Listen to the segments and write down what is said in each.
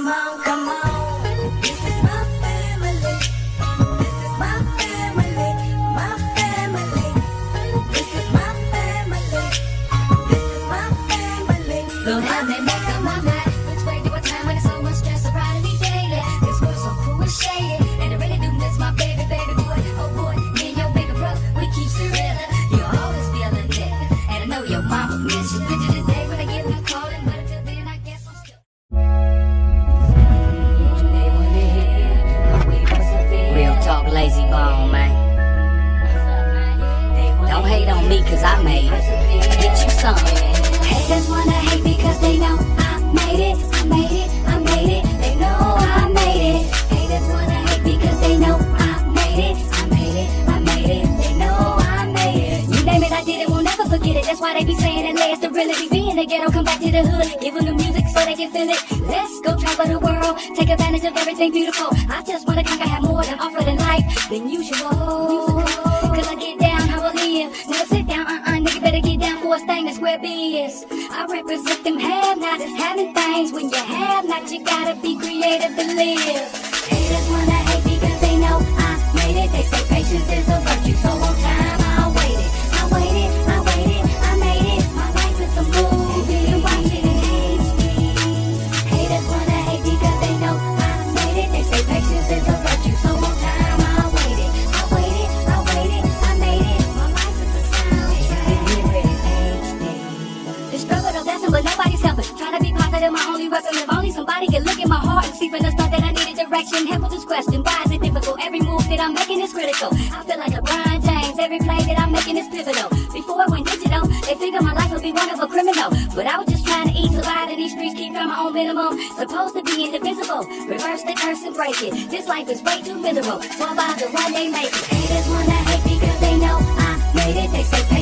Come on, come on. This is my family. This is my family. My family. This is my family. This is my family. Lord, how they make up my mind. Which way do I turn when there's so much stress around me daily? This world's so cruel and shady. And I really do miss my baby, baby boy. Oh boy, me and your bigger brother, we keep surrender. You're always feeling it. And I know your mama miss you. Haters wanna hate because they know I made it, I made it, I made it. They know I made it. Haters wanna hate because they know I made it, I made it, I made it. They know I made it. You name it, I did it, we'll never forget it. That's why they be saying it last to really be in the ghetto. Come back to the hood, give them the music so they can feel it. Let's go travel the world, take advantage of everything beautiful. I just wanna conquer, have more than offered in life than usual. Cause I get down how I live. Never a thing that's where biz. I represent them have not as having things. When you have not, you gotta be creative to live. See from the start that I needed direction. With this question, why is it difficult? Every move that I'm making is critical. I feel like LeBron James. Every play that I'm making is pivotal. Before I went digital, they figured my life would be one of a criminal. But I was just trying to eat, survive in these streets, keep on my own minimum. Supposed to be indivisible. Reverse the curse and break it. This life is way too miserable. So I'm about to one make it. Haters wanna hate because they know I made it. They say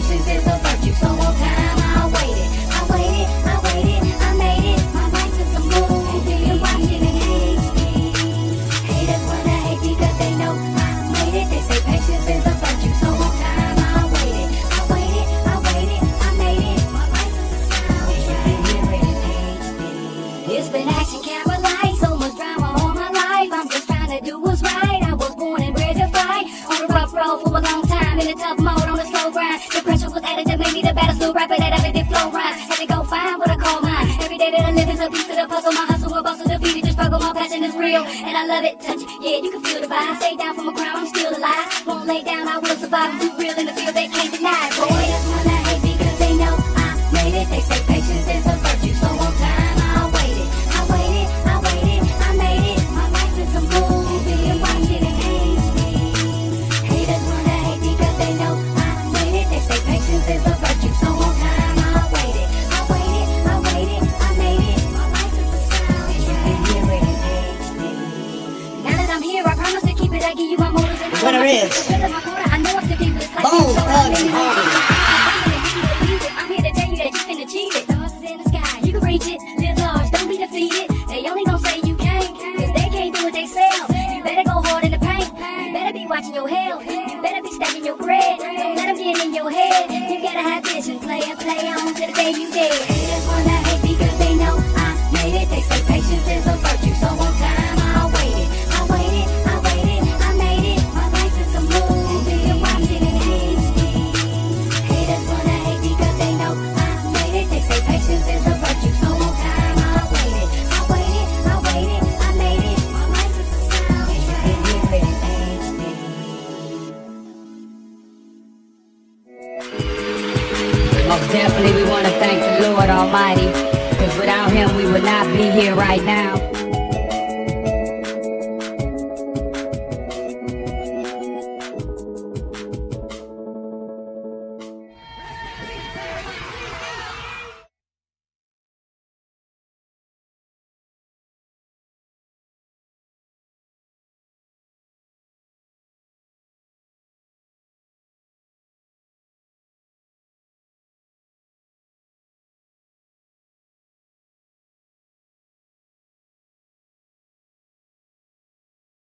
little rapper that ever did flow rhyme. Had to go find what I call mine. Every day that I live is a piece of the puzzle. My hustle will bustle defeated. Just struggle, my passion is real, and I love it. Touch it, yeah, you can feel the vibe. Stay down from a crown, I'm still alive. Won't lay down, I will survive. Too real in the field, I'm here, I promise to keep it. I give you my motives and The winner is I know it's the people. It's like Bone you, so I Thugs made. Harmony. I'm here to tell you that you can achieve it. Stars is in the sky, you can reach it. Live large, don't be defeated. They only gon' say you can't, cause they can't do it themselves. You better go hard in the paint. You better be watching your health. You better be stacking your bread. Don't let them get in your head. You gotta have vision, play and play on to the day you dead. Haters wanna hate because they know I made it. They say patience is Because without Him, we would not be here right now.